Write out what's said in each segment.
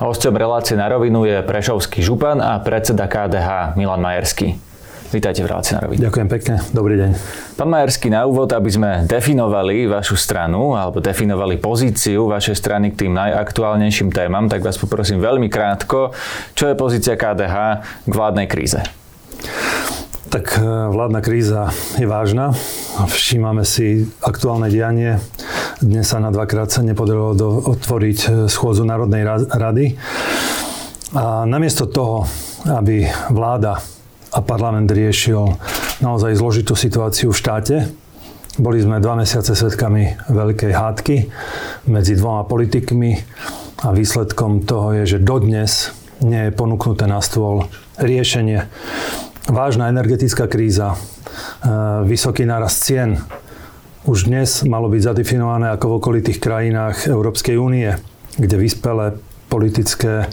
Hosťom relácie na rovinu je Prešovský župan a predseda KDH Milan Majerský. Vítajte v relácii na rovinu. Ďakujem pekne, dobrý deň. Pán Majerský, na úvod, aby sme definovali vašu stranu alebo definovali pozíciu vašej strany k tým najaktuálnejším témam, tak vás poprosím veľmi krátko, čo je pozícia KDH k vládnej kríze. Tak e, vládna kríza je vážna. Všímame si aktuálne dianie. Dnes sa na dvakrát sa nepodarilo do, otvoriť e, schôdzu Národnej rady. A namiesto toho, aby vláda a parlament riešil naozaj zložitú situáciu v štáte, boli sme dva mesiace svetkami veľkej hádky medzi dvoma politikmi a výsledkom toho je, že dodnes nie je ponúknuté na stôl riešenie vážna energetická kríza, e, vysoký nárast cien, už dnes malo byť zadefinované ako v okolitých krajinách Európskej únie, kde vyspelé politické e,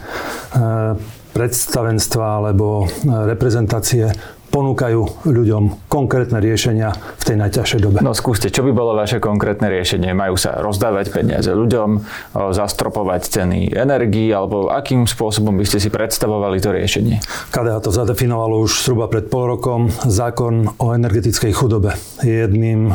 predstavenstva alebo e, reprezentácie ponúkajú ľuďom konkrétne riešenia v tej najťažšej dobe. No skúste, čo by bolo vaše konkrétne riešenie? Majú sa rozdávať peniaze ľuďom, zastropovať ceny energii, alebo akým spôsobom by ste si predstavovali to riešenie? KDH to zadefinovalo už zhruba pred pol rokom. Zákon o energetickej chudobe je jedným e,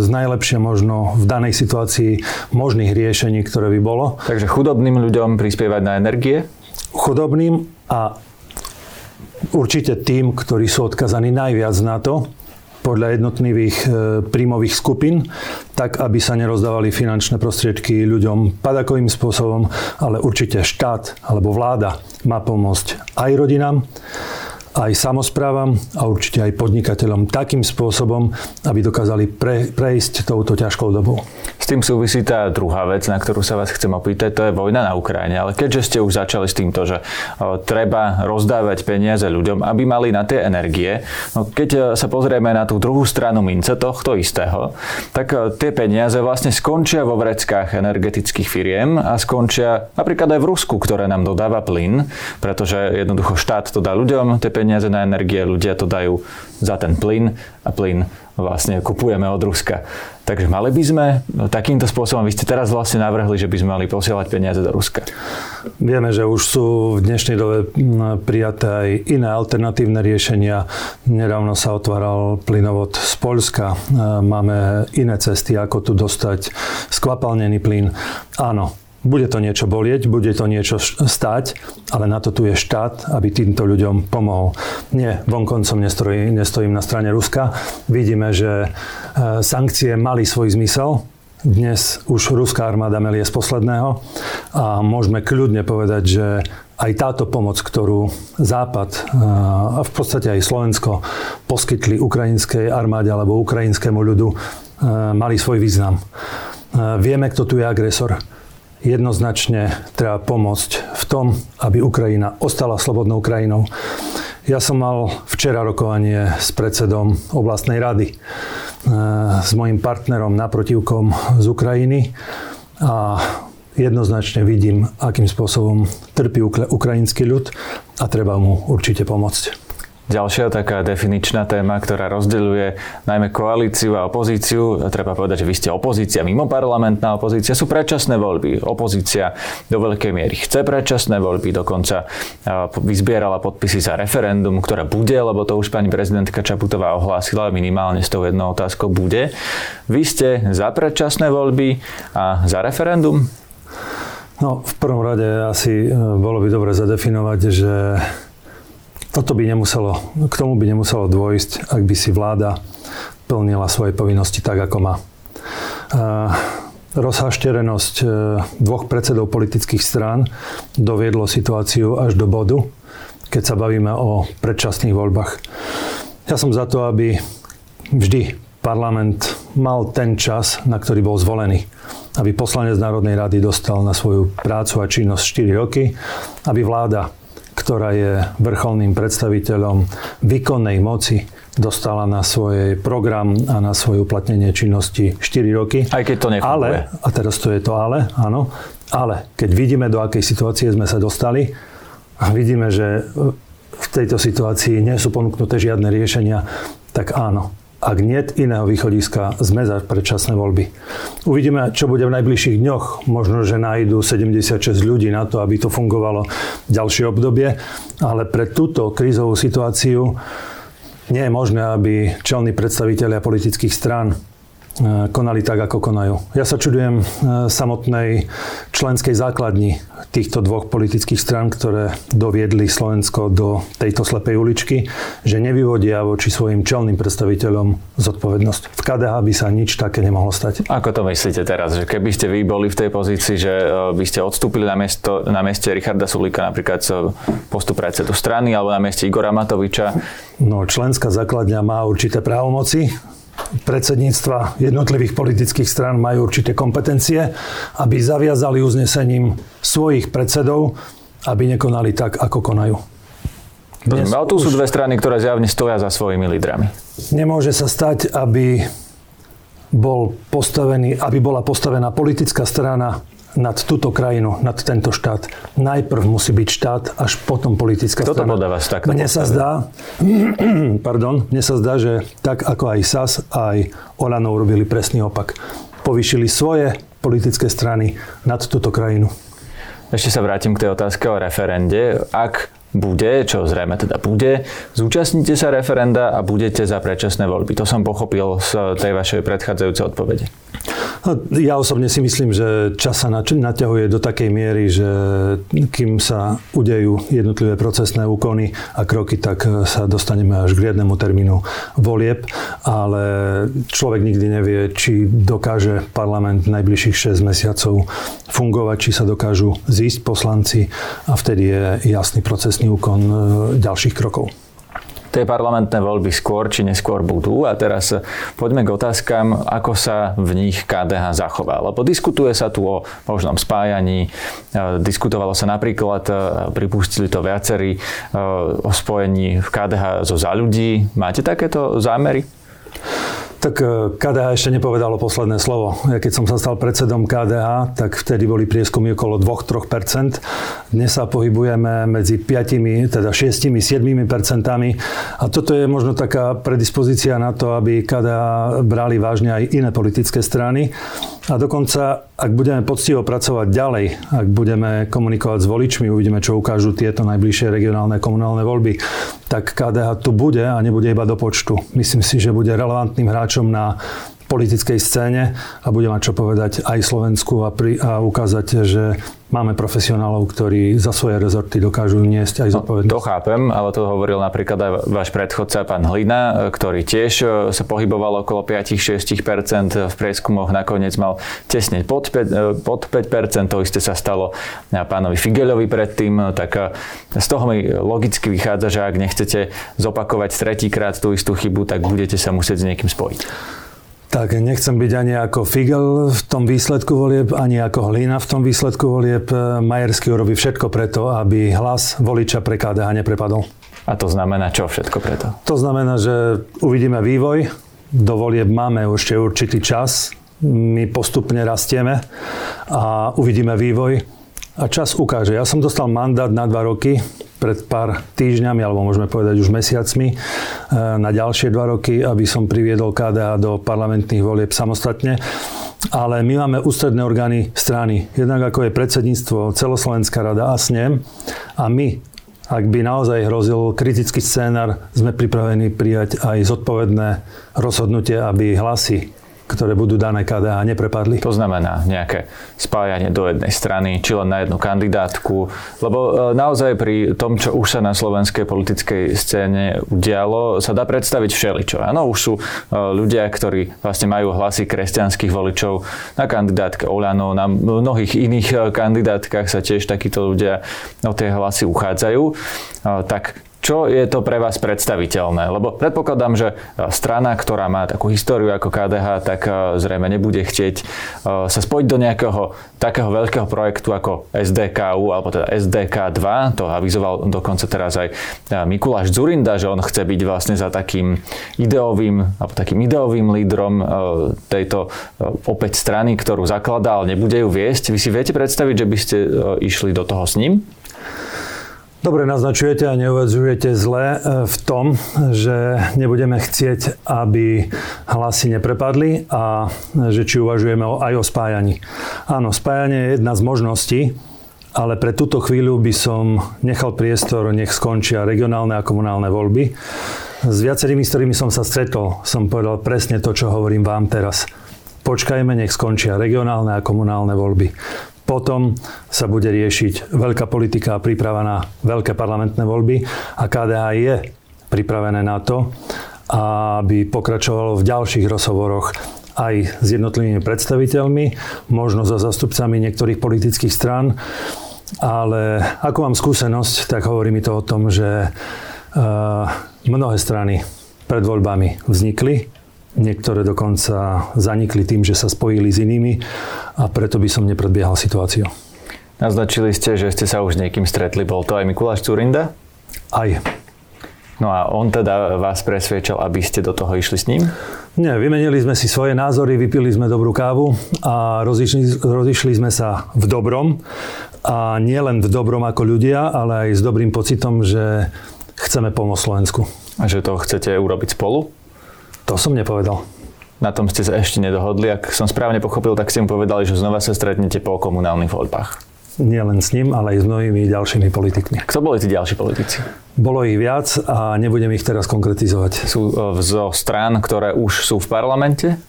z najlepšie možno v danej situácii možných riešení, ktoré by bolo. Takže chudobným ľuďom prispievať na energie? Chudobným a určite tým, ktorí sú odkazaní najviac na to, podľa jednotlivých e, príjmových skupín, tak aby sa nerozdávali finančné prostriedky ľuďom padakovým spôsobom, ale určite štát alebo vláda má pomôcť aj rodinám, aj samozprávam a určite aj podnikateľom takým spôsobom, aby dokázali pre, prejsť touto ťažkou dobou. S tým súvisí tá druhá vec, na ktorú sa vás chcem opýtať, to je vojna na Ukrajine. Ale keďže ste už začali s týmto, že treba rozdávať peniaze ľuďom, aby mali na tie energie, no keď e, sa pozrieme na tú druhú stranu mince tohto istého, tak e, tie peniaze vlastne skončia vo vreckách energetických firiem a skončia napríklad aj v Rusku, ktoré nám dodáva plyn, pretože jednoducho štát to dá ľuďom, tie peniaze na energie, ľudia to dajú za ten plyn a plyn vlastne kupujeme od Ruska. Takže mali by sme takýmto spôsobom, vy ste teraz vlastne navrhli, že by sme mali posielať peniaze do Ruska. Vieme, že už sú v dnešnej dobe prijaté aj iné alternatívne riešenia. Nedávno sa otváral plynovod z Polska. Máme iné cesty, ako tu dostať skvapalnený plyn. Áno, bude to niečo bolieť, bude to niečo stať, ale na to tu je štát, aby týmto ľuďom pomohol. Nie, vonkoncom nestojím, nestojím na strane Ruska. Vidíme, že e, sankcie mali svoj zmysel, dnes už ruská armáda melie z posledného a môžeme kľudne povedať, že aj táto pomoc, ktorú Západ e, a v podstate aj Slovensko poskytli ukrajinskej armáde alebo ukrajinskému ľudu, e, mali svoj význam. Vieme, kto tu je agresor jednoznačne treba pomôcť v tom, aby Ukrajina ostala slobodnou krajinou. Ja som mal včera rokovanie s predsedom oblastnej rady, e, s mojim partnerom naprotivkom z Ukrajiny a jednoznačne vidím, akým spôsobom trpí ukrajinský ľud a treba mu určite pomôcť. Ďalšia taká definičná téma, ktorá rozdeľuje najmä koalíciu a opozíciu, treba povedať, že vy ste opozícia, mimo parlamentná opozícia, sú predčasné voľby. Opozícia do veľkej miery chce predčasné voľby, dokonca vyzbierala podpisy za referendum, ktoré bude, lebo to už pani prezidentka Čaputová ohlásila, minimálne s tou jednou otázkou bude. Vy ste za predčasné voľby a za referendum? No, v prvom rade asi e, bolo by dobre zadefinovať, že toto by nemuselo, k tomu by nemuselo dôjsť, ak by si vláda plnila svoje povinnosti tak, ako má. Rozhašterenosť e, dvoch predsedov politických strán doviedlo situáciu až do bodu, keď sa bavíme o predčasných voľbách. Ja som za to, aby vždy parlament mal ten čas, na ktorý bol zvolený. Aby poslanec Národnej rady dostal na svoju prácu a činnosť 4 roky, aby vláda ktorá je vrcholným predstaviteľom výkonnej moci, dostala na svoj program a na svoje uplatnenie činnosti 4 roky. Aj keď to nefunguje. Ale, a teraz to je to ale, áno, ale keď vidíme, do akej situácie sme sa dostali, a vidíme, že v tejto situácii nie sú ponúknuté žiadne riešenia, tak áno, ak nie iného východiska, sme za predčasné voľby. Uvidíme, čo bude v najbližších dňoch. Možno, že nájdú 76 ľudí na to, aby to fungovalo ďalšie obdobie, ale pre túto krízovú situáciu nie je možné, aby čelní predstavitelia politických strán konali tak, ako konajú. Ja sa čudujem e, samotnej členskej základni týchto dvoch politických strán, ktoré doviedli Slovensko do tejto slepej uličky, že nevyvodia voči svojim čelným predstaviteľom zodpovednosť. V KDH by sa nič také nemohlo stať. Ako to myslíte teraz? Že keby ste vy boli v tej pozícii, že e, by ste odstúpili na, miesto, na mieste Richarda Sulíka napríklad z postup predsedu strany alebo na mieste Igora Matoviča? No, členská základňa má určité právomoci predsedníctva jednotlivých politických strán majú určité kompetencie, aby zaviazali uznesením svojich predsedov, aby nekonali tak, ako konajú. Dnes ale tu sú dve strany, ktoré zjavne stoja za svojimi lídrami. Nemôže sa stať, aby, bol postavený, aby bola postavená politická strana nad túto krajinu, nad tento štát. Najprv musí byť štát, až potom politická Toto strana. podľa vás tak? Mne sa zdá, pardon, mne sa zdá, že tak ako aj SAS, aj Olano urobili presný opak. Povyšili svoje politické strany nad túto krajinu. Ešte sa vrátim k tej otázke o referende. Ak bude, čo zrejme teda bude, zúčastnite sa referenda a budete za predčasné voľby. To som pochopil z tej vašej predchádzajúcej odpovede. No, ja osobne si myslím, že čas sa naťahuje do takej miery, že kým sa udejú jednotlivé procesné úkony a kroky, tak sa dostaneme až k riadnemu termínu volieb, ale človek nikdy nevie, či dokáže parlament najbližších 6 mesiacov fungovať, či sa dokážu zísť poslanci a vtedy je jasný procesný úkon e, ďalších krokov tie parlamentné voľby skôr či neskôr budú. A teraz poďme k otázkam, ako sa v nich KDH zachová. Lebo diskutuje sa tu o možnom spájaní, e, diskutovalo sa napríklad, e, pripustili to viacerí, e, o spojení v KDH zo za ľudí. Máte takéto zámery? Tak KDH ešte nepovedalo posledné slovo. Ja keď som sa stal predsedom KDH, tak vtedy boli prieskumy okolo 2-3%. Dnes sa pohybujeme medzi 5, teda 6, 7 percentami. A toto je možno taká predispozícia na to, aby KDH brali vážne aj iné politické strany. A dokonca, ak budeme poctivo pracovať ďalej, ak budeme komunikovať s voličmi, uvidíme, čo ukážu tieto najbližšie regionálne komunálne voľby, tak KDH tu bude a nebude iba do počtu. Myslím si, že bude relevantným hráčom na politickej scéne a bude mať čo povedať aj Slovensku a, pri, a ukázať, že máme profesionálov, ktorí za svoje rezorty dokážu niesť aj no, zodpovednosť. No, to chápem, ale to hovoril napríklad aj váš predchodca, pán Hlina, ktorý tiež e, sa pohyboval okolo 5-6% v prieskumoch, nakoniec mal tesne pod 5%, e, pod 5%, to isté sa stalo pánovi Figeľovi predtým, tak e, z toho mi logicky vychádza, že ak nechcete zopakovať tretíkrát tú istú chybu, tak budete sa musieť s niekým spojiť. Tak nechcem byť ani ako Figel v tom výsledku volieb, ani ako Hlina v tom výsledku volieb. Majersky urobí všetko preto, aby hlas voliča pre KDH neprepadol. A to znamená čo všetko preto? To znamená, že uvidíme vývoj. Do volieb máme ešte určitý čas. My postupne rastieme a uvidíme vývoj. A čas ukáže. Ja som dostal mandát na dva roky pred pár týždňami, alebo môžeme povedať už mesiacmi, e, na ďalšie dva roky, aby som priviedol KDH do parlamentných volieb samostatne. Ale my máme ústredné orgány strany. Jednak ako je predsedníctvo, celoslovenská rada a snem. A my, ak by naozaj hrozil kritický scénar, sme pripravení prijať aj zodpovedné rozhodnutie, aby hlasy ktoré budú dané KDH neprepadli. To znamená nejaké spájanie do jednej strany, či len na jednu kandidátku, lebo e, naozaj pri tom, čo už sa na slovenskej politickej scéne udialo, sa dá predstaviť všeličo. Áno, už sú e, ľudia, ktorí vlastne majú hlasy kresťanských voličov na kandidátke Olano, na mnohých iných e, kandidátkach sa tiež takíto ľudia o tie hlasy uchádzajú. Tak čo je to pre vás predstaviteľné? Lebo predpokladám, že e, strana, ktorá má takú históriu ako KDH, tak e, zrejme nebude chcieť e, sa spojiť do nejakého takého veľkého projektu ako SDKU, alebo teda SDK2. To avizoval dokonca teraz aj Mikuláš Zurinda, že on chce byť vlastne za takým ideovým, alebo takým ideovým lídrom tejto opäť strany, ktorú zakladal, nebude ju viesť. Vy si viete predstaviť, že by ste išli do toho s ním? Dobre naznačujete a neuvažujete zle e, v tom, že nebudeme chcieť, aby hlasy neprepadli a že či uvažujeme aj o spájaní. Áno, spájanie je jedna z možností, ale pre túto chvíľu by som nechal priestor, nech skončia regionálne a komunálne voľby. S viacerými, s ktorými som sa stretol, som povedal presne to, čo hovorím vám teraz. Počkajme, nech skončia regionálne a komunálne voľby. Potom sa bude riešiť veľká politika a príprava na veľké parlamentné voľby a KDH je pripravené na to, aby pokračovalo v ďalších rozhovoroch aj s jednotlivými predstaviteľmi, možno so zastupcami niektorých politických strán. Ale ako mám skúsenosť, tak hovorí mi to o tom, že uh, mnohé strany pred voľbami vznikli Niektoré dokonca zanikli tým, že sa spojili s inými a preto by som nepredbiehal situáciu. Naznačili ste, že ste sa už niekým stretli. Bol to aj Mikuláš Curinda? Aj. No a on teda vás presviečal, aby ste do toho išli s ním? Nie, vymenili sme si svoje názory, vypili sme dobrú kávu a rozišli, rozišli sme sa v dobrom. A nie len v dobrom ako ľudia, ale aj s dobrým pocitom, že chceme pomôcť Slovensku. A že to chcete urobiť spolu? To som nepovedal. Na tom ste sa ešte nedohodli. Ak som správne pochopil, tak ste mu povedali, že znova sa stretnete po komunálnych voľbách. Nie len s ním, ale aj s mnohými ďalšími politikmi. Kto boli tí ďalší politici? Bolo ich viac a nebudem ich teraz konkretizovať. Sú e, zo strán, ktoré už sú v parlamente?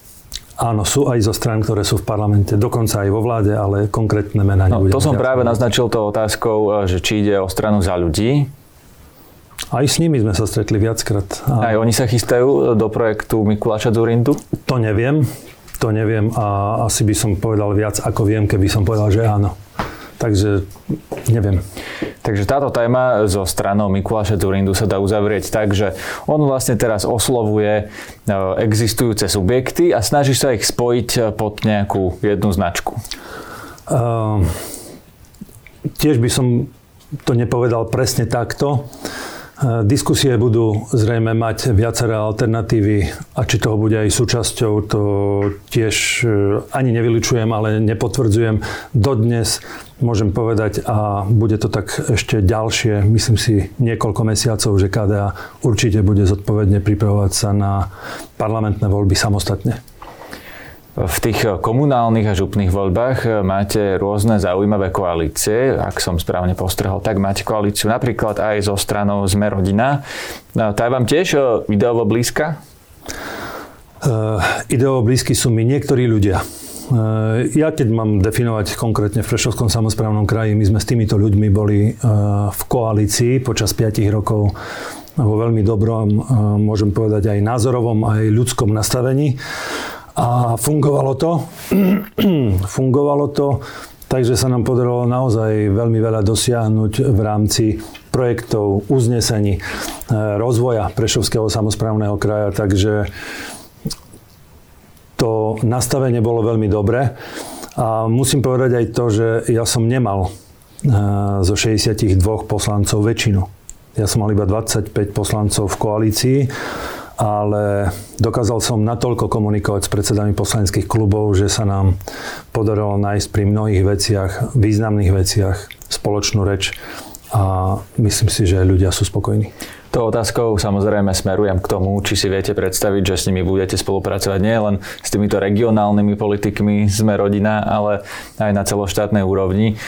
Áno, sú aj zo strán, ktoré sú v parlamente, dokonca aj vo vláde, ale konkrétne mená no, To som práve naznačil to otázkou, e, že či ide o stranu za ľudí, aj s nimi sme sa stretli viackrát. A... Aj oni sa chystajú do projektu Mikuláša Zurindu? To neviem. To neviem a asi by som povedal viac, ako viem, keby som povedal, že áno. Takže neviem. Takže táto téma so stranou Mikuláša Zurindu sa dá uzavrieť tak, že on vlastne teraz oslovuje e, existujúce subjekty a snaží sa ich spojiť pod nejakú jednu značku. Uh, tiež by som to nepovedal presne takto. Diskusie budú zrejme mať viaceré alternatívy a či toho bude aj súčasťou, to tiež e, ani nevylučujem, ale nepotvrdzujem. Dodnes môžem povedať a bude to tak ešte ďalšie, myslím si niekoľko mesiacov, že KDA určite bude zodpovedne pripravovať sa na parlamentné voľby samostatne. V tých komunálnych a župných voľbách máte rôzne zaujímavé koalície. Ak som správne postrehol, tak máte koalíciu napríklad aj so stranou Sme rodina. No, tá je vám tiež e, ideovo blízka? Uh, ideovo blízky sú mi niektorí ľudia. Uh, ja keď mám definovať konkrétne v Prešovskom samozprávnom kraji, my sme s týmito ľuďmi boli uh, v koalícii počas 5 rokov vo veľmi dobrom, môžem povedať aj názorovom, aj ľudskom nastavení. A fungovalo to. fungovalo to, takže sa nám podarilo naozaj veľmi veľa dosiahnuť v rámci projektov, uznesení, e, rozvoja Prešovského samozprávneho kraja, takže to nastavenie bolo veľmi dobré. A musím povedať aj to, že ja som nemal e, zo 62 poslancov väčšinu. Ja som mal iba 25 poslancov v koalícii ale dokázal som natoľko komunikovať s predsedami poslaneckých klubov, že sa nám podarilo nájsť pri mnohých veciach, významných veciach spoločnú reč a myslím si, že ľudia sú spokojní. To otázkou samozrejme smerujem k tomu, či si viete predstaviť, že s nimi budete spolupracovať nie len s týmito regionálnymi politikmi, sme rodina, ale aj na celoštátnej úrovni.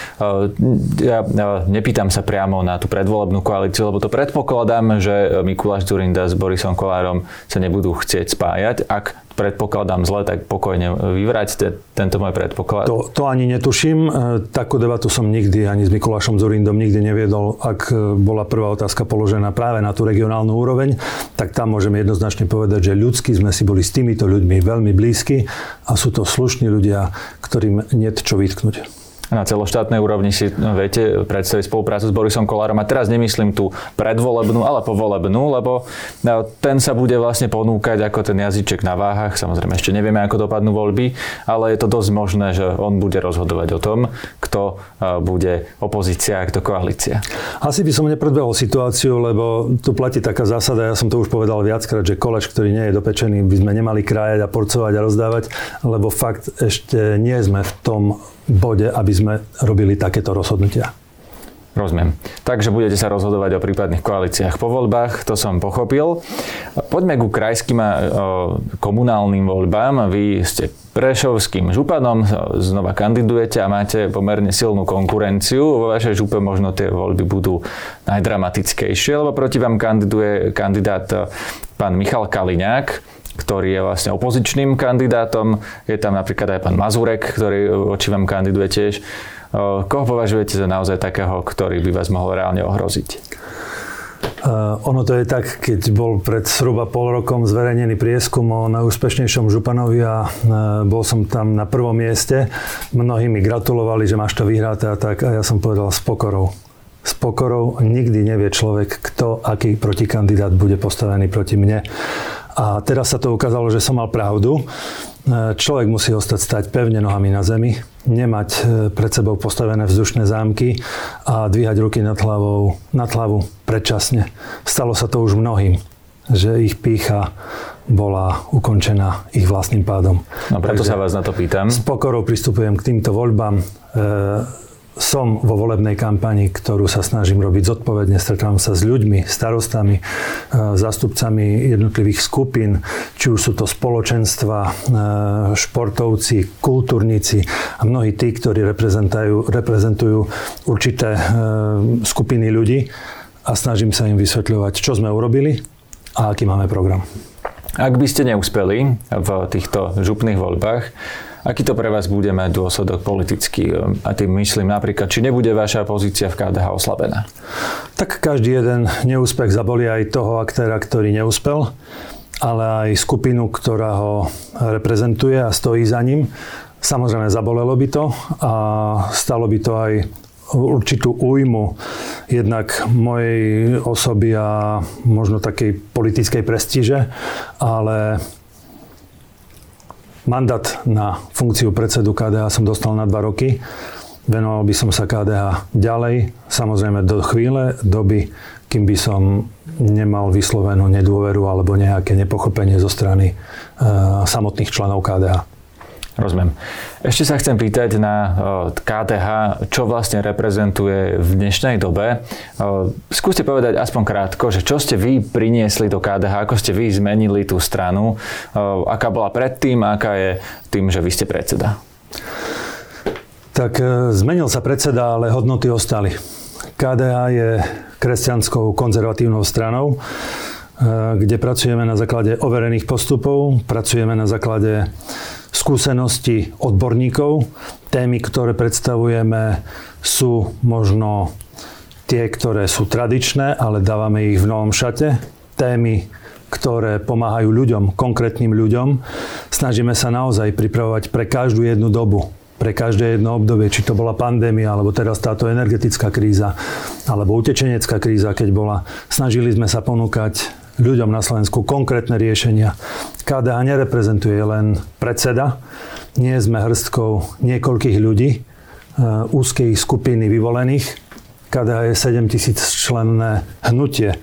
Ja nepýtam sa priamo na tú predvolebnú koalíciu, lebo to predpokladám, že Mikuláš Zurinda s Borisom Kolárom sa nebudú chcieť spájať, ak predpokladám zle, tak pokojne vyvráťte tento môj predpoklad. To, to ani netuším. E, takú debatu som nikdy ani s Mikulášom Zurindom nikdy neviedol. Ak e, bola prvá otázka položená práve na tú regionálnu úroveň, tak tam môžeme jednoznačne povedať, že ľudsky sme si boli s týmito ľuďmi veľmi blízki a sú to slušní ľudia, ktorým nie čo vytknúť na celoštátnej úrovni si no, viete predstaviť spoluprácu s Borisom Kolárom. A teraz nemyslím tú predvolebnú, ale povolebnú, lebo no, ten sa bude vlastne ponúkať ako ten jazyček na váhach. Samozrejme, ešte nevieme, ako dopadnú voľby, ale je to dosť možné, že on bude rozhodovať o tom, kto bude opozícia a kto koalícia. Asi by som nepredbehol situáciu, lebo tu platí taká zásada, ja som to už povedal viackrát, že koleč, ktorý nie je dopečený, by sme nemali krájať a porcovať a rozdávať, lebo fakt ešte nie sme v tom bode, aby sme robili takéto rozhodnutia. Rozumiem. Takže budete sa rozhodovať o prípadných koalíciách po voľbách, to som pochopil. Poďme ku krajským a komunálnym voľbám. Vy ste prešovským županom, znova kandidujete a máte pomerne silnú konkurenciu. Vo vašej župe možno tie voľby budú najdramatickejšie, lebo proti vám kandiduje kandidát pán Michal Kaliňák, ktorý je vlastne opozičným kandidátom. Je tam napríklad aj pán Mazurek, ktorý voči vám kandiduje tiež. Koho považujete za naozaj takého, ktorý by vás mohol reálne ohroziť? Uh, ono to je tak, keď bol pred zhruba pol rokom zverejnený prieskum o najúspešnejšom županovi a bol som tam na prvom mieste. Mnohí mi gratulovali, že máš to vyhráte a tak a ja som povedal s pokorou. S pokorou nikdy nevie človek, kto, aký protikandidát bude postavený proti mne. A teraz sa to ukázalo, že som mal pravdu. Človek musí ostať stať pevne nohami na zemi, nemať e, pred sebou postavené vzdušné zámky a dvíhať ruky nad hlavou, nad hlavu predčasne. Stalo sa to už mnohým, že ich pícha bola ukončená ich vlastným pádom. No preto Takže sa vás na to pýtam. S pokorou pristupujem k týmto voľbám. E, som vo volebnej kampani, ktorú sa snažím robiť zodpovedne. Stretávam sa s ľuďmi, starostami, e, zástupcami jednotlivých skupín, či už sú to spoločenstva, e, športovci, kultúrnici a mnohí tí, ktorí reprezentujú, reprezentujú určité e, skupiny ľudí a snažím sa im vysvetľovať, čo sme urobili a aký máme program. Ak by ste neúspeli v týchto župných voľbách, Aký to pre vás bude mať dôsledok politický? A tým myslím napríklad, či nebude vaša pozícia v KDH oslabená? Tak každý jeden neúspech zabolí aj toho aktéra, ktorý neúspel, ale aj skupinu, ktorá ho reprezentuje a stojí za ním. Samozrejme, zabolelo by to a stalo by to aj určitú újmu jednak mojej osoby a možno takej politickej prestíže, ale Mandát na funkciu predsedu KDH som dostal na dva roky. Venoval by som sa KDH ďalej, samozrejme do chvíle, doby, kým by som nemal vyslovenú nedôveru alebo nejaké nepochopenie zo strany e, samotných členov KDH. Rozumiem. Ešte sa chcem pýtať na KTH, čo vlastne reprezentuje v dnešnej dobe. Skúste povedať aspoň krátko, že čo ste vy priniesli do KDH, ako ste vy zmenili tú stranu, aká bola predtým aká je tým, že vy ste predseda. Tak e, zmenil sa predseda, ale hodnoty ostali. KDH je kresťanskou konzervatívnou stranou, e, kde pracujeme na základe overených postupov, pracujeme na základe skúsenosti odborníkov. Témy, ktoré predstavujeme, sú možno tie, ktoré sú tradičné, ale dávame ich v novom šate. Témy, ktoré pomáhajú ľuďom, konkrétnym ľuďom. Snažíme sa naozaj pripravovať pre každú jednu dobu, pre každé jedno obdobie, či to bola pandémia, alebo teraz táto energetická kríza, alebo utečenecká kríza, keď bola. Snažili sme sa ponúkať ľuďom na Slovensku konkrétne riešenia. KDH nereprezentuje len predseda, nie sme hrstkou niekoľkých ľudí, e, úzkej skupiny vyvolených. KDH je 7 tisíc členné hnutie.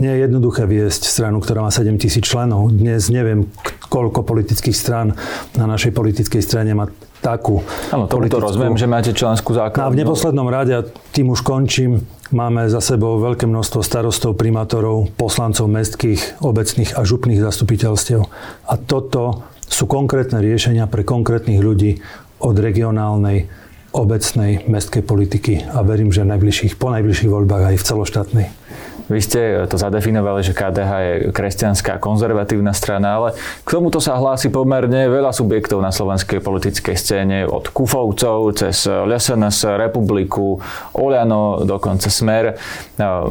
Nie je jednoduché viesť stranu, ktorá má 7 tisíc členov. Dnes neviem, koľko politických strán na našej politickej strane má takú Áno, to rozumiem, že máte členskú základnú. A v neposlednom rade, a tým už končím, máme za sebou veľké množstvo starostov, primátorov, poslancov mestských, obecných a župných zastupiteľstiev. A toto sú konkrétne riešenia pre konkrétnych ľudí od regionálnej, obecnej, mestskej politiky a verím, že najbližších, po najbližších voľbách aj v celoštátnej. Vy ste to zadefinovali, že KDH je kresťanská konzervatívna strana, ale k tomuto sa hlási pomerne veľa subjektov na slovenskej politickej scéne, od Kufovcov cez LSNS, Republiku, Oľano, dokonca Smer.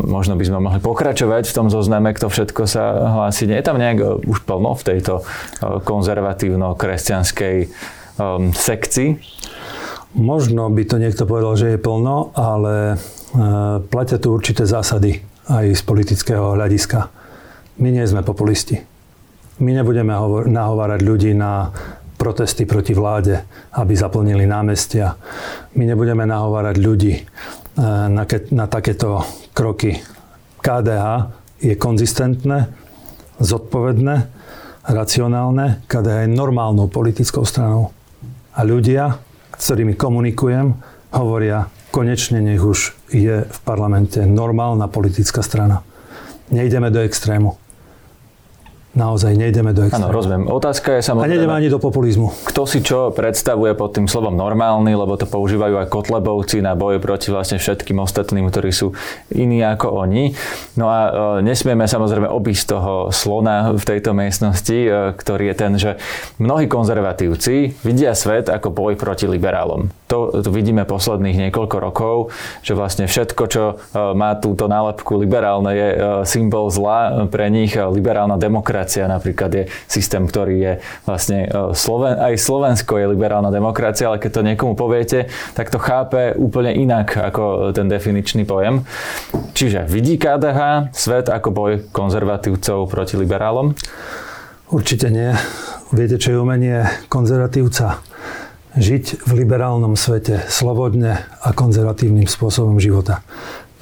Možno by sme mohli pokračovať v tom zozname, kto všetko sa hlási. Nie je tam nejak už plno v tejto konzervatívno-kresťanskej um, sekcii? Možno by to niekto povedal, že je plno, ale platia tu určité zásady aj z politického hľadiska. My nie sme populisti. My nebudeme nahovárať ľudí na protesty proti vláde, aby zaplnili námestia. My nebudeme nahovárať ľudí eh, na, ke, na takéto kroky. KDH je konzistentné, zodpovedné, racionálne. KDH je normálnou politickou stranou. A ľudia, s ktorými komunikujem, hovoria, konečne nech už je v parlamente normálna politická strana. Nejdeme do extrému. Naozaj nejdeme do extrému. Áno, rozumiem. Otázka je samozrejme... A nejdeme ani do populizmu. Kto si čo predstavuje pod tým slovom normálny, lebo to používajú aj kotlebovci na boj proti vlastne všetkým ostatným, ktorí sú iní ako oni. No a e, nesmieme samozrejme obísť toho slona v tejto miestnosti, e, ktorý je ten, že mnohí konzervatívci vidia svet ako boj proti liberálom. To, to vidíme posledných niekoľko rokov, že vlastne všetko, čo e, má túto nálepku liberálne, je symbol zla pre nich. Liberálna demokracia napríklad je systém, ktorý je vlastne Sloven, aj Slovensko je liberálna demokracia, ale keď to niekomu poviete, tak to chápe úplne inak ako ten definičný pojem. Čiže vidí KDH svet ako boj konzervatívcov proti liberálom? Určite nie. Viete, čo je umenie konzervatívca? Žiť v liberálnom svete slobodne a konzervatívnym spôsobom života.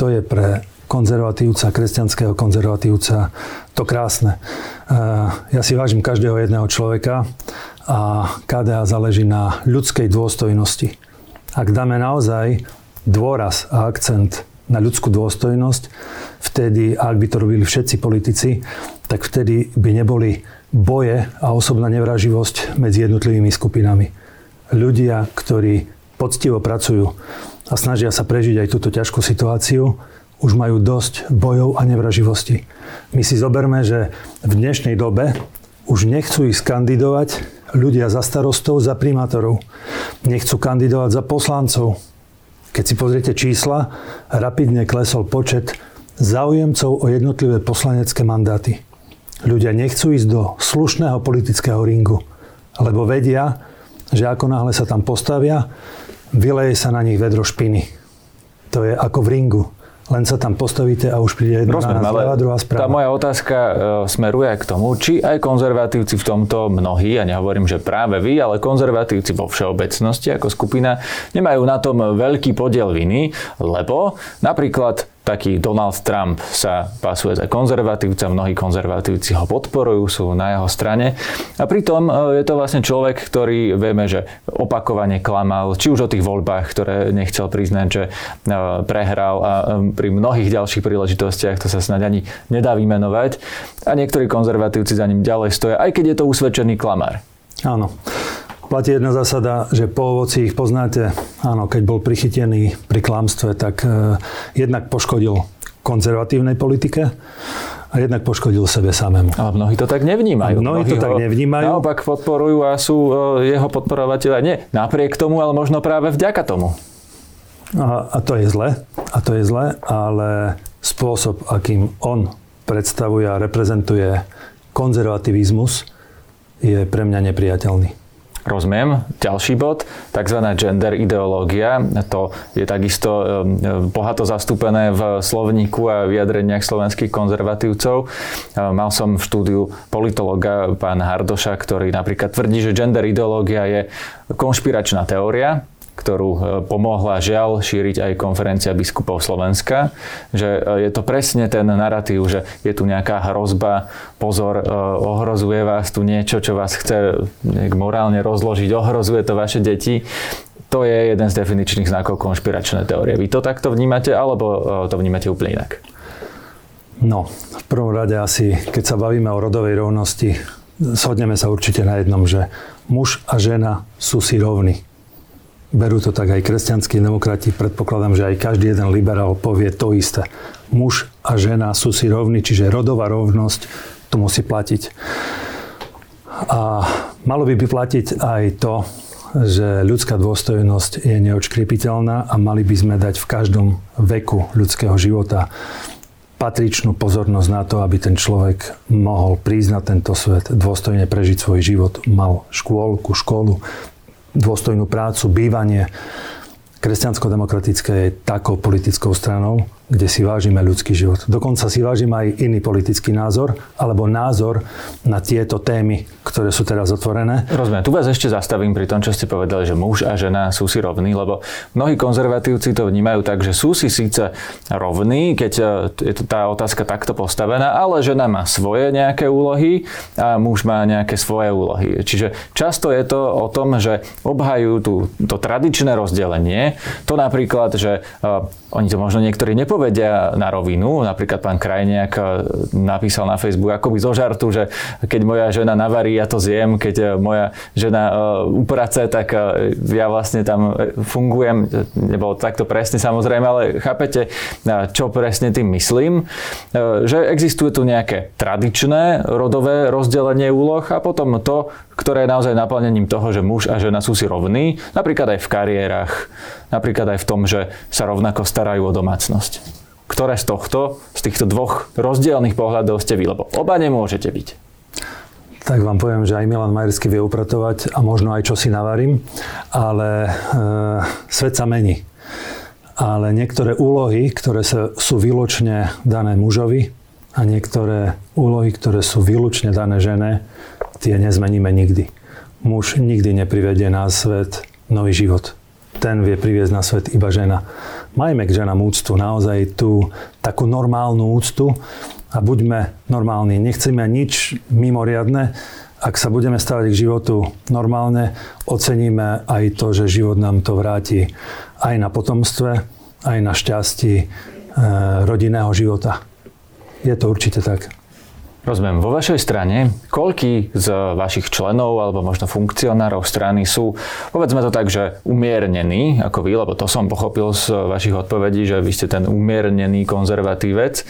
To je pre konzervatívca, kresťanského konzervatívca to krásne. Ja si vážim každého jedného človeka a KDA záleží na ľudskej dôstojnosti. Ak dáme naozaj dôraz a akcent na ľudskú dôstojnosť, vtedy, ak by to robili všetci politici, tak vtedy by neboli boje a osobná nevraživosť medzi jednotlivými skupinami ľudia, ktorí poctivo pracujú a snažia sa prežiť aj túto ťažkú situáciu, už majú dosť bojov a nevraživosti. My si zoberme, že v dnešnej dobe už nechcú ísť kandidovať ľudia za starostov, za primátorov. Nechcú kandidovať za poslancov. Keď si pozriete čísla, rapidne klesol počet záujemcov o jednotlivé poslanecké mandáty. Ľudia nechcú ísť do slušného politického ringu, lebo vedia, že ako náhle sa tam postavia, vyleje sa na nich vedro špiny. To je ako v ringu. Len sa tam postavíte a už príde jedna Rozumiem, ale druhá správa. Tá moja otázka e, smeruje k tomu, či aj konzervatívci v tomto mnohí, a ja nehovorím, že práve vy, ale konzervatívci vo všeobecnosti ako skupina nemajú na tom veľký podiel viny, lebo napríklad taký Donald Trump sa pasuje za konzervatívca, mnohí konzervatívci ho podporujú, sú na jeho strane. A pritom e, je to vlastne človek, ktorý vieme, že opakovane klamal, či už o tých voľbách, ktoré nechcel priznať, že e, prehral a e, pri mnohých ďalších príležitostiach to sa snáď ani nedá vymenovať. A niektorí konzervatívci za ním ďalej stoja, aj keď je to usvedčený klamár. Áno. Platí jedna zásada, že po ovoci ich poznáte. Áno, keď bol prichytený pri klamstve, tak e, jednak poškodil konzervatívnej politike a jednak poškodil sebe samému. Ale mnohí to tak nevnímajú. Mnohí, mnohí to tak nevnímajú. Naopak podporujú a sú e, jeho podporovateľe nie napriek tomu, ale možno práve vďaka tomu. A, a to je zle. A to je zle, ale spôsob, akým on predstavuje a reprezentuje konzervativizmus, je pre mňa nepriateľný. Rozumiem. Ďalší bod, tzv. gender ideológia. To je takisto bohato zastúpené v slovníku a vyjadreniach slovenských konzervatívcov. Mal som v štúdiu politologa pán Hardoša, ktorý napríklad tvrdí, že gender ideológia je konšpiračná teória, ktorú e, pomohla žiaľ šíriť aj konferencia biskupov Slovenska, že e, je to presne ten narratív, že je tu nejaká hrozba, pozor, e, ohrozuje vás tu niečo, čo vás chce morálne rozložiť, ohrozuje to vaše deti. To je jeden z definičných znakov konšpiračnej teórie. Vy to takto vnímate, alebo to vnímate úplne inak? No, v prvom rade asi, keď sa bavíme o rodovej rovnosti, shodneme sa určite na jednom, že muž a žena sú si rovní. Berú to tak aj kresťanskí demokrati. Predpokladám, že aj každý jeden liberál povie to isté. Muž a žena sú si rovní, čiže rodová rovnosť tu musí platiť. A malo by by platiť aj to, že ľudská dôstojnosť je neočkripiteľná a mali by sme dať v každom veku ľudského života patričnú pozornosť na to, aby ten človek mohol prísť na tento svet, dôstojne prežiť svoj život, mal škôlku, školu, dôstojnú prácu, bývanie. Kresťansko-demokratické je takou politickou stranou, kde si vážime ľudský život. Dokonca si vážime aj iný politický názor, alebo názor na tieto témy, ktoré sú teraz otvorené. Rozumiem. Tu vás ešte zastavím pri tom, čo ste povedali, že muž a žena sú si rovní, lebo mnohí konzervatívci to vnímajú tak, že sú si síce rovní, keď e, je tá otázka takto postavená, ale žena má svoje nejaké úlohy a muž má nejaké svoje úlohy. Čiže často je to o tom, že obhajujú tú, to tradičné rozdelenie, To napríklad, že oni to možno niektorí nepovedia na rovinu. Napríklad pán Krajniak napísal na Facebook akoby zo žartu, že keď moja žena navarí, ja to zjem, keď moja žena uprace, tak ja vlastne tam fungujem. Nebolo takto presne samozrejme, ale chápete, čo presne tým myslím. Že existuje tu nejaké tradičné rodové rozdelenie úloh a potom to, ktoré je naozaj naplnením toho, že muž a žena sú si rovní, napríklad aj v kariérach, napríklad aj v tom, že sa rovnako starajú o domácnosť. Ktoré z tohto, z týchto dvoch rozdielných pohľadov ste vy? Lebo oba nemôžete byť. Tak vám poviem, že aj Milan Majersky vie upratovať a možno aj čo si navarím, ale e, svet sa mení. Ale niektoré úlohy, ktoré sú výločne dané mužovi a niektoré úlohy, ktoré sú výlučne dané žene, tie nezmeníme nikdy. Muž nikdy neprivedie na svet nový život. Ten vie priviesť na svet iba žena. Majme k ženám úctu, naozaj tú takú normálnu úctu a buďme normálni. Nechceme nič mimoriadne. Ak sa budeme stavať k životu normálne, oceníme aj to, že život nám to vráti aj na potomstve, aj na šťastí e, rodinného života. Je to určite tak. Rozumiem. Vo vašej strane, koľký z vašich členov alebo možno funkcionárov strany sú, povedzme to tak, že umiernení, ako vy, lebo to som pochopil z vašich odpovedí, že vy ste ten umiernený konzervatívec,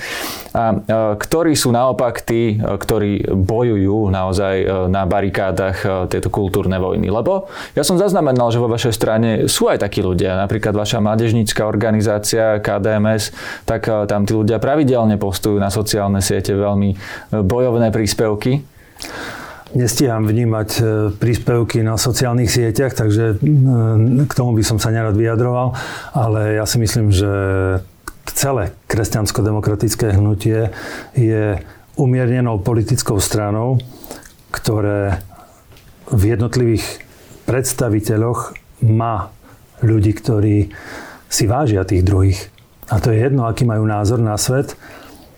a ktorí sú naopak tí, ktorí bojujú naozaj e, na barikádach e, tieto kultúrne vojny. Lebo ja som zaznamenal, že vo vašej strane sú aj takí ľudia, napríklad vaša mládežnícka organizácia KDMS, tak e, tam tí ľudia pravidelne postujú na sociálne siete veľmi bojovné príspevky? Nestíham vnímať e, príspevky na sociálnych sieťach, takže e, k tomu by som sa nerad vyjadroval, ale ja si myslím, že celé kresťansko-demokratické hnutie je umiernenou politickou stranou, ktoré v jednotlivých predstaviteľoch má ľudí, ktorí si vážia tých druhých. A to je jedno, aký majú názor na svet,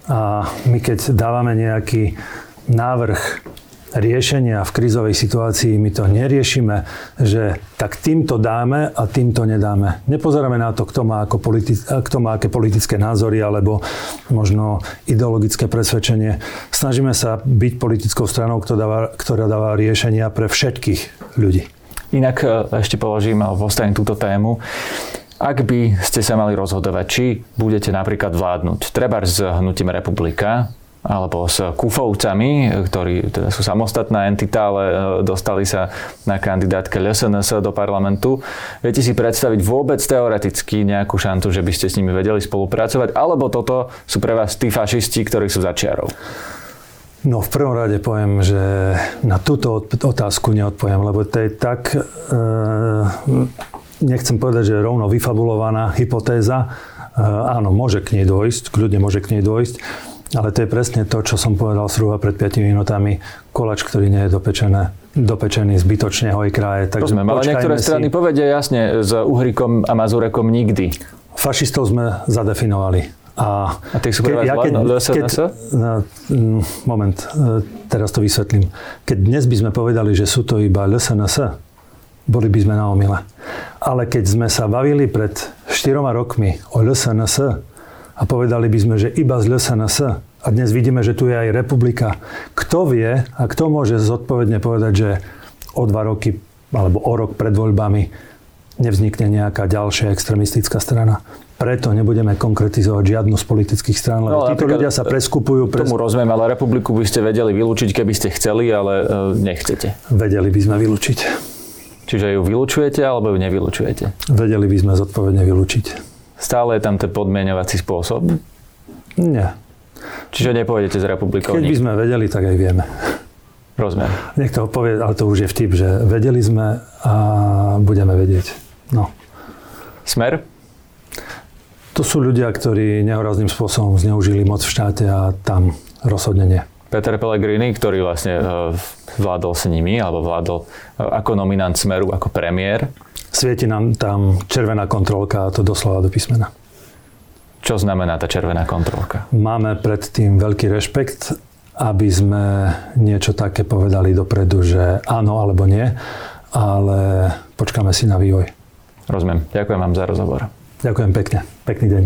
a my keď dávame nejaký návrh riešenia v krizovej situácii, my to neriešime, že tak týmto dáme a týmto nedáme. Nepozeráme na to, kto má, ako politi- kto má aké politické názory alebo možno ideologické presvedčenie. Snažíme sa byť politickou stranou, dáva, ktorá dáva riešenia pre všetkých ľudí. Inak e, ešte položím alebo postavím túto tému. Ak by ste sa mali rozhodovať, či budete napríklad vládnuť treba s hnutím republika, alebo s Kufovcami, ktorí teda sú samostatná entita, ale e, dostali sa na kandidátke LSNS do parlamentu. Viete si predstaviť vôbec teoreticky nejakú šancu, že by ste s nimi vedeli spolupracovať? Alebo toto sú pre vás tí fašisti, ktorí sú začiarov? No v prvom rade poviem, že na túto otázku neodpoviem, lebo to je tak e, nechcem povedať, že rovno vyfabulovaná hypotéza. E, áno, môže k nej dôjsť, kľudne môže k nej dôjsť, ale to je presne to, čo som povedal zhruba pred 5 minútami. Kolač, ktorý nie je dopečené, dopečený zbytočne hoj kraje. Takže Rozumiem, ale niektoré si... strany povedia jasne, s Uhrikom a Mazurekom nikdy. Fašistov sme zadefinovali. A, a tých sú ja keď, keď, Moment, e, teraz to vysvetlím. Keď dnes by sme povedali, že sú to iba LSNS, boli by sme na omile. Ale keď sme sa bavili pred 4 rokmi o LSNS a povedali by sme, že iba z LSNS a dnes vidíme, že tu je aj republika, kto vie a kto môže zodpovedne povedať, že o dva roky alebo o rok pred voľbami nevznikne nejaká ďalšia extremistická strana. Preto nebudeme konkretizovať žiadnu z politických strán, lebo no, títo ľudia sa preskupujú. Pres... Tomu rozumiem, ale republiku by ste vedeli vylúčiť, keby ste chceli, ale e, nechcete. Vedeli by sme vylúčiť. Čiže ju vylučujete alebo ju nevylučujete? Vedeli by sme zodpovedne vylúčiť. Stále je tam ten podmienovací spôsob? Nie. Čiže nepôjdete z republikou? Keď by sme vedeli, tak aj vieme. Rozumiem. Niekto povie, ale to už je vtip, že vedeli sme a budeme vedieť. No. Smer? To sú ľudia, ktorí nehorazným spôsobom zneužili moc v štáte a tam rozhodne nie. Peter Pellegrini, ktorý vlastne e, vládol s nimi, alebo vládol e, ako nominant Smeru, ako premiér. Svieti nám tam červená kontrolka, a to doslova do písmena. Čo znamená tá červená kontrolka? Máme pred tým veľký rešpekt, aby sme niečo také povedali dopredu, že áno alebo nie, ale počkáme si na vývoj. Rozumiem. Ďakujem vám za rozhovor. Ďakujem pekne. Pekný deň.